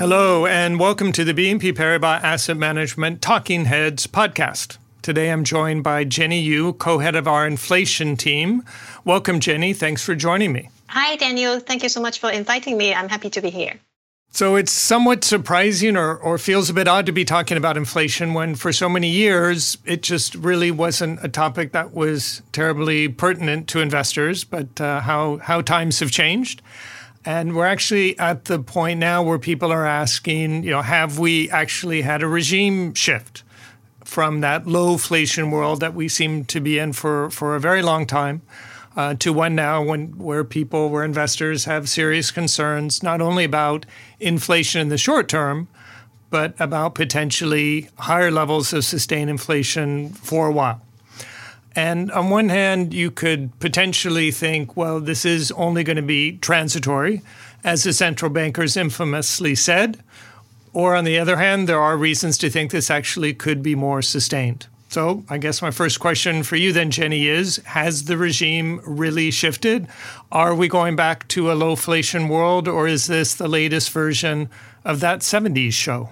Hello, and welcome to the BNP Paribas Asset Management Talking Heads podcast. Today I'm joined by Jenny Yu, co head of our inflation team. Welcome, Jenny. Thanks for joining me. Hi, Daniel. Thank you so much for inviting me. I'm happy to be here. So it's somewhat surprising or, or feels a bit odd to be talking about inflation when for so many years it just really wasn't a topic that was terribly pertinent to investors, but uh, how, how times have changed. And we're actually at the point now where people are asking, you know, have we actually had a regime shift from that low inflation world that we seem to be in for, for a very long time? uh, to one now when where people, where investors have serious concerns not only about inflation in the short term, but about potentially higher levels of sustained inflation for a while. And on one hand, you could potentially think, well, this is only going to be transitory, as the central bankers infamously said. Or on the other hand, there are reasons to think this actually could be more sustained. So, I guess my first question for you then, Jenny, is Has the regime really shifted? Are we going back to a low inflation world, or is this the latest version of that 70s show?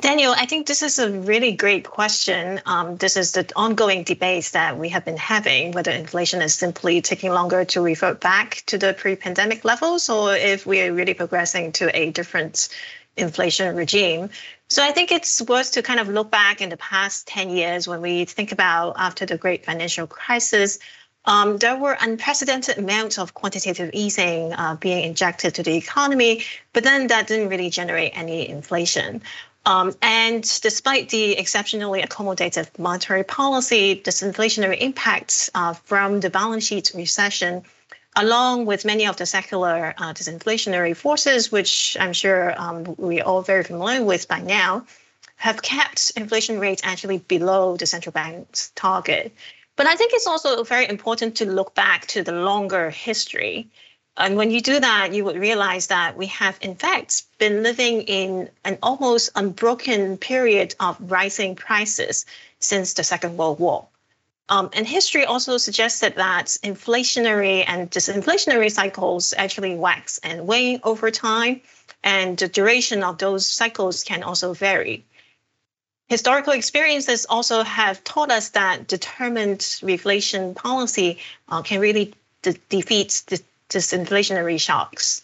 Daniel, I think this is a really great question. Um, this is the ongoing debate that we have been having whether inflation is simply taking longer to revert back to the pre pandemic levels or if we are really progressing to a different inflation regime. So I think it's worth to kind of look back in the past 10 years when we think about after the great financial crisis. Um, there were unprecedented amounts of quantitative easing uh, being injected to the economy, but then that didn't really generate any inflation. Um, and despite the exceptionally accommodative monetary policy, disinflationary impacts uh, from the balance sheet recession along with many of the secular uh, disinflationary forces, which I'm sure um, we're all very familiar with by now, have kept inflation rates actually below the central bank's target. But I think it's also very important to look back to the longer history. And when you do that, you would realize that we have, in fact, been living in an almost unbroken period of rising prices since the Second World War. Um, and history also suggested that inflationary and disinflationary cycles actually wax and wane over time, and the duration of those cycles can also vary. Historical experiences also have taught us that determined reflation policy uh, can really de- defeat the disinflationary shocks.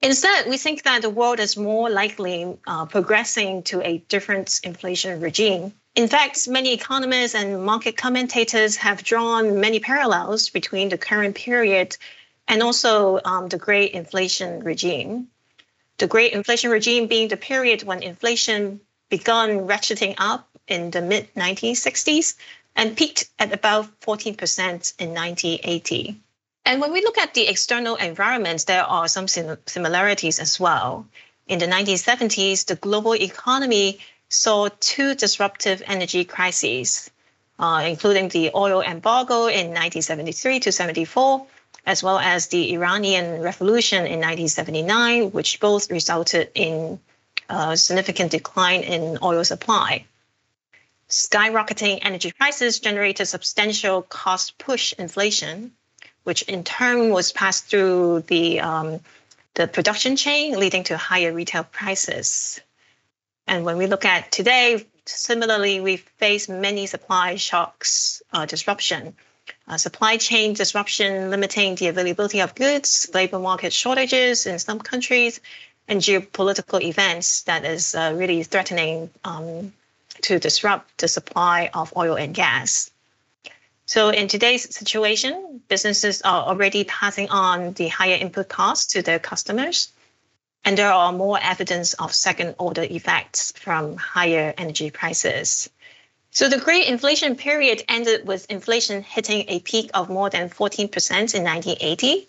Instead, we think that the world is more likely uh, progressing to a different inflation regime in fact, many economists and market commentators have drawn many parallels between the current period and also um, the great inflation regime. The great inflation regime being the period when inflation began ratcheting up in the mid 1960s and peaked at about 14% in 1980. And when we look at the external environment, there are some sim- similarities as well. In the 1970s, the global economy saw two disruptive energy crises, uh, including the oil embargo in 1973 to 74, as well as the Iranian Revolution in 1979, which both resulted in a significant decline in oil supply. Skyrocketing energy prices generated substantial cost push inflation, which in turn was passed through the um, the production chain, leading to higher retail prices. And when we look at today, similarly, we face many supply shocks, uh, disruption, uh, supply chain disruption, limiting the availability of goods, labor market shortages in some countries, and geopolitical events that is uh, really threatening um, to disrupt the supply of oil and gas. So in today's situation, businesses are already passing on the higher input costs to their customers and there are more evidence of second order effects from higher energy prices. So the great inflation period ended with inflation hitting a peak of more than 14% in 1980.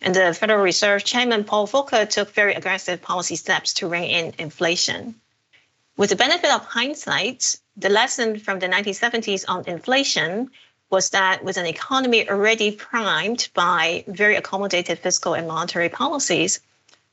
And the Federal Reserve Chairman Paul Volcker took very aggressive policy steps to rein in inflation. With the benefit of hindsight, the lesson from the 1970s on inflation was that with an economy already primed by very accommodative fiscal and monetary policies,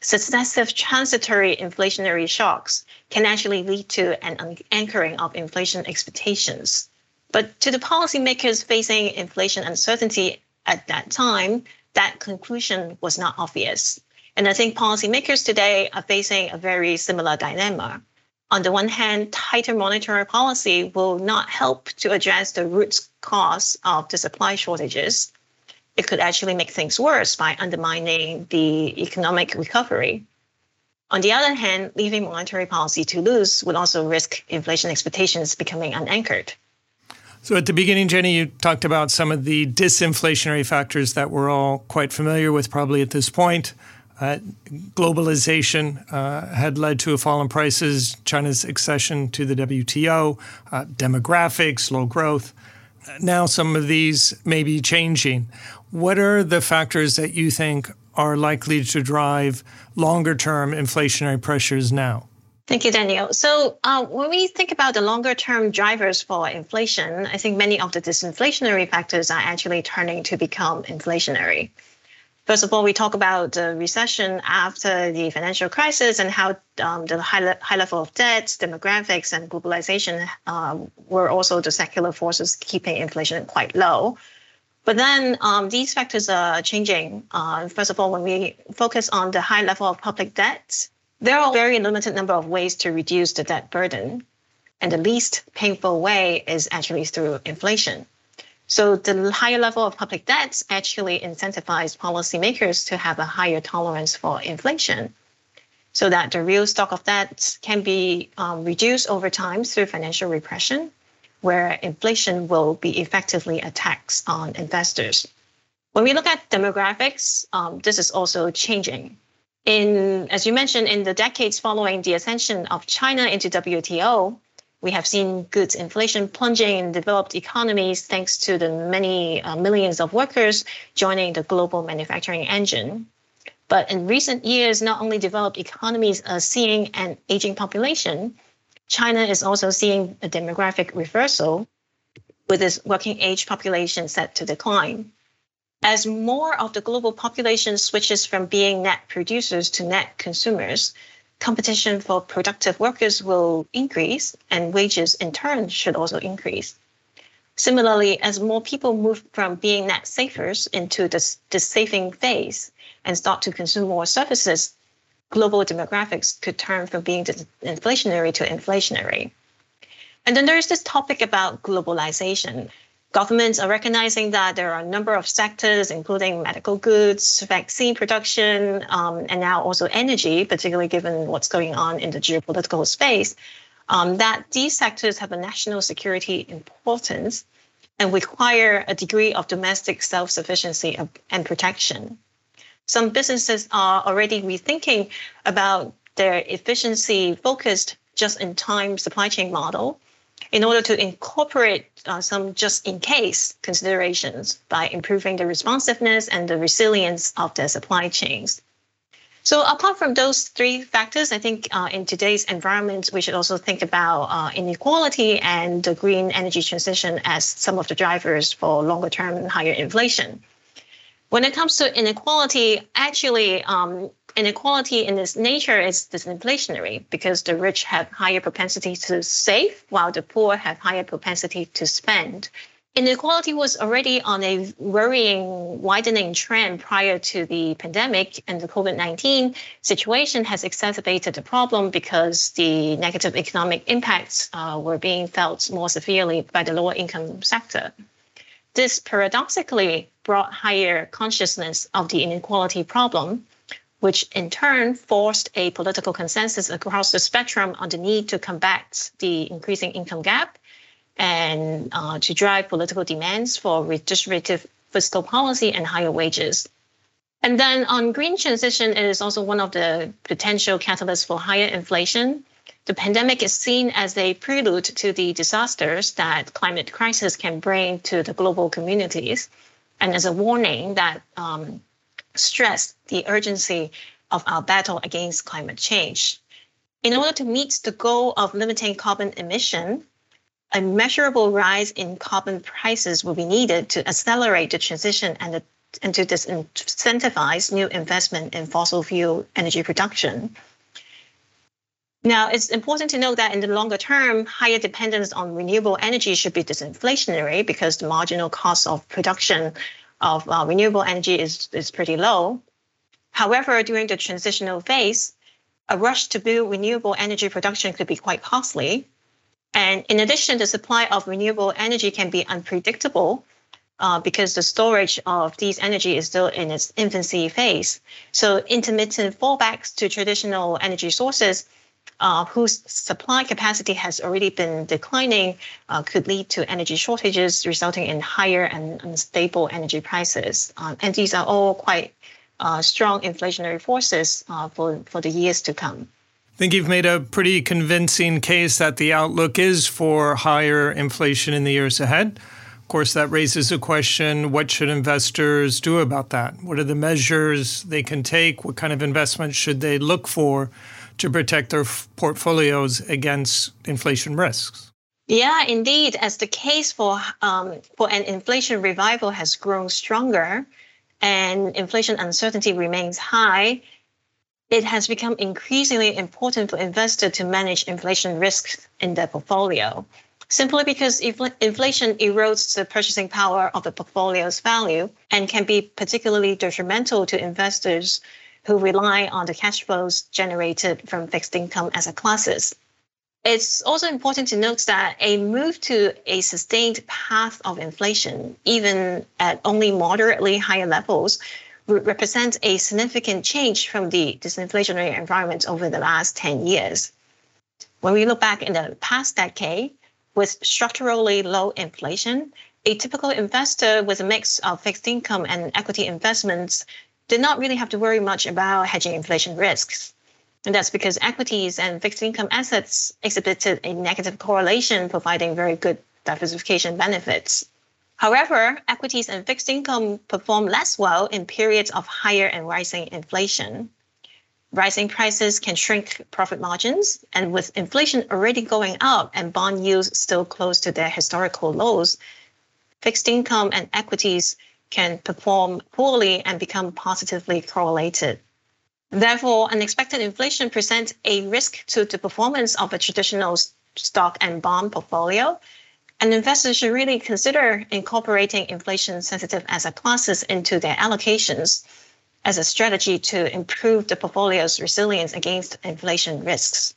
successive transitory inflationary shocks can actually lead to an anchoring of inflation expectations. But to the policymakers facing inflation uncertainty at that time, that conclusion was not obvious. And I think policymakers today are facing a very similar dilemma. On the one hand, tighter monetary policy will not help to address the root cause of the supply shortages. It could actually make things worse by undermining the economic recovery. On the other hand, leaving monetary policy too loose would also risk inflation expectations becoming unanchored. So, at the beginning, Jenny, you talked about some of the disinflationary factors that we're all quite familiar with, probably at this point. Uh, globalization uh, had led to a fall in prices, China's accession to the WTO, uh, demographics, low growth. Now, some of these may be changing. What are the factors that you think are likely to drive longer term inflationary pressures now? Thank you, Daniel. So, uh, when we think about the longer term drivers for inflation, I think many of the disinflationary factors are actually turning to become inflationary. First of all, we talk about the recession after the financial crisis and how um, the high, le- high level of debt, demographics, and globalization um, were also the secular forces keeping inflation quite low. But then um, these factors are changing. Uh, first of all, when we focus on the high level of public debt, there are a very limited number of ways to reduce the debt burden. And the least painful way is actually through inflation. So the higher level of public debts actually incentivize policymakers to have a higher tolerance for inflation so that the real stock of debt can be um, reduced over time through financial repression where inflation will be effectively a tax on investors. When we look at demographics, um, this is also changing. In, as you mentioned, in the decades following the ascension of China into WTO, we have seen goods inflation plunging in developed economies thanks to the many uh, millions of workers joining the global manufacturing engine. But in recent years, not only developed economies are seeing an aging population, China is also seeing a demographic reversal with its working age population set to decline. As more of the global population switches from being net producers to net consumers, competition for productive workers will increase and wages in turn should also increase. Similarly, as more people move from being net savers into the, the saving phase and start to consume more services, global demographics could turn from being inflationary to inflationary. And then there is this topic about globalization. Governments are recognizing that there are a number of sectors, including medical goods, vaccine production, um, and now also energy, particularly given what's going on in the geopolitical space, um, that these sectors have a national security importance and require a degree of domestic self sufficiency and protection. Some businesses are already rethinking about their efficiency focused just in time supply chain model in order to incorporate uh, some just in case considerations by improving the responsiveness and the resilience of their supply chains. So apart from those three factors, I think uh, in today's environment, we should also think about uh, inequality and the green energy transition as some of the drivers for longer term higher inflation. When it comes to inequality, actually, um, inequality in its nature is disinflationary because the rich have higher propensity to save while the poor have higher propensity to spend. Inequality was already on a worrying, widening trend prior to the pandemic, and the COVID 19 situation has exacerbated the problem because the negative economic impacts uh, were being felt more severely by the lower income sector. This paradoxically brought higher consciousness of the inequality problem, which in turn forced a political consensus across the spectrum on the need to combat the increasing income gap and uh, to drive political demands for redistributive fiscal policy and higher wages. And then on green transition, it is also one of the potential catalysts for higher inflation the pandemic is seen as a prelude to the disasters that climate crisis can bring to the global communities and as a warning that um, stress the urgency of our battle against climate change. In order to meet the goal of limiting carbon emission, a measurable rise in carbon prices will be needed to accelerate the transition and, the, and to disincentivize new investment in fossil fuel energy production. Now, it's important to note that in the longer term, higher dependence on renewable energy should be disinflationary because the marginal cost of production of uh, renewable energy is, is pretty low. However, during the transitional phase, a rush to build renewable energy production could be quite costly. And in addition, the supply of renewable energy can be unpredictable uh, because the storage of these energy is still in its infancy phase. So intermittent fallbacks to traditional energy sources uh, whose supply capacity has already been declining uh, could lead to energy shortages, resulting in higher and unstable energy prices. Um, and these are all quite uh, strong inflationary forces uh, for, for the years to come. I think you've made a pretty convincing case that the outlook is for higher inflation in the years ahead. Of course, that raises a question what should investors do about that? What are the measures they can take? What kind of investments should they look for to protect their f- portfolios against inflation risks? Yeah, indeed. As the case for um, for an inflation revival has grown stronger, and inflation uncertainty remains high, it has become increasingly important for investors to manage inflation risks in their portfolio. Simply because infl- inflation erodes the purchasing power of the portfolio's value and can be particularly detrimental to investors who rely on the cash flows generated from fixed income asset classes. It's also important to note that a move to a sustained path of inflation, even at only moderately higher levels, would represent a significant change from the disinflationary environment over the last 10 years. When we look back in the past decade, with structurally low inflation, a typical investor with a mix of fixed income and equity investments did not really have to worry much about hedging inflation risks. And that's because equities and fixed income assets exhibited a negative correlation, providing very good diversification benefits. However, equities and fixed income perform less well in periods of higher and rising inflation. Rising prices can shrink profit margins, and with inflation already going up and bond yields still close to their historical lows, fixed income and equities can perform poorly and become positively correlated. Therefore, unexpected inflation presents a risk to the performance of a traditional stock and bond portfolio and investors should really consider incorporating inflation sensitive asset classes into their allocations as a strategy to improve the portfolio's resilience against inflation risks.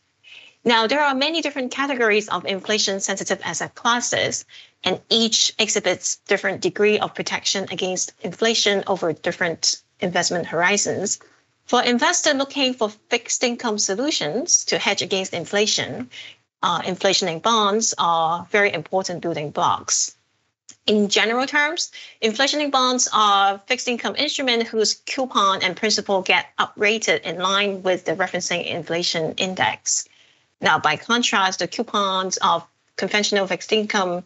Now, there are many different categories of inflation sensitive asset classes, and each exhibits different degree of protection against inflation over different investment horizons. For investors looking for fixed income solutions to hedge against inflation, uh, inflation-linked bonds are very important building blocks. In general terms, inflation-linked bonds are fixed income instruments whose coupon and principal get uprated in line with the referencing inflation index. Now, by contrast, the coupons of conventional fixed income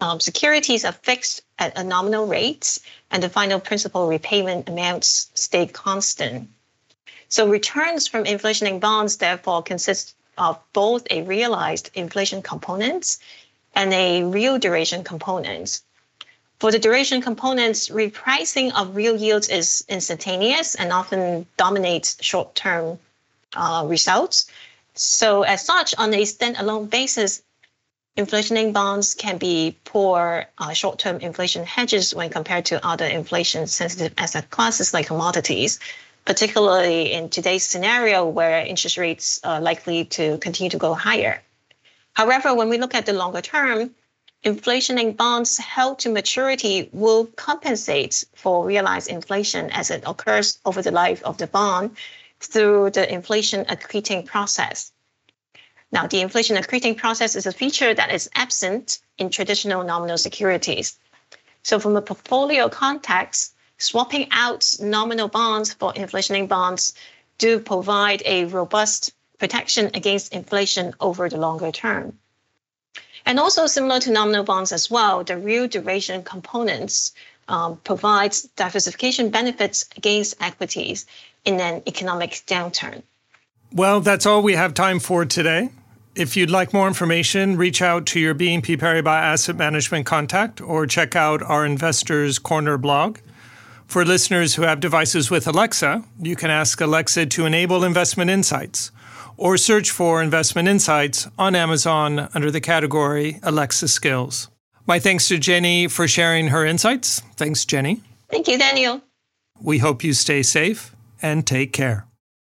um, securities are fixed at a nominal rate, and the final principal repayment amounts stay constant. So returns from inflation-linked bonds therefore consist of both a realized inflation component and a real duration component. For the duration components, repricing of real yields is instantaneous and often dominates short term uh, results. So, as such, on a standalone basis, inflation bonds can be poor uh, short term inflation hedges when compared to other inflation sensitive asset classes like commodities particularly in today's scenario where interest rates are likely to continue to go higher. However, when we look at the longer term, inflation in bonds held to maturity will compensate for realized inflation as it occurs over the life of the bond through the inflation accreting process. Now, the inflation accreting process is a feature that is absent in traditional nominal securities. So, from a portfolio context, swapping out nominal bonds for inflation bonds do provide a robust protection against inflation over the longer term. And also similar to nominal bonds as well, the real duration components um, provides diversification benefits against equities in an economic downturn. Well, that's all we have time for today. If you'd like more information, reach out to your BNP Paribas Asset Management contact or check out our Investors Corner blog. For listeners who have devices with Alexa, you can ask Alexa to enable Investment Insights or search for Investment Insights on Amazon under the category Alexa Skills. My thanks to Jenny for sharing her insights. Thanks, Jenny. Thank you, Daniel. We hope you stay safe and take care.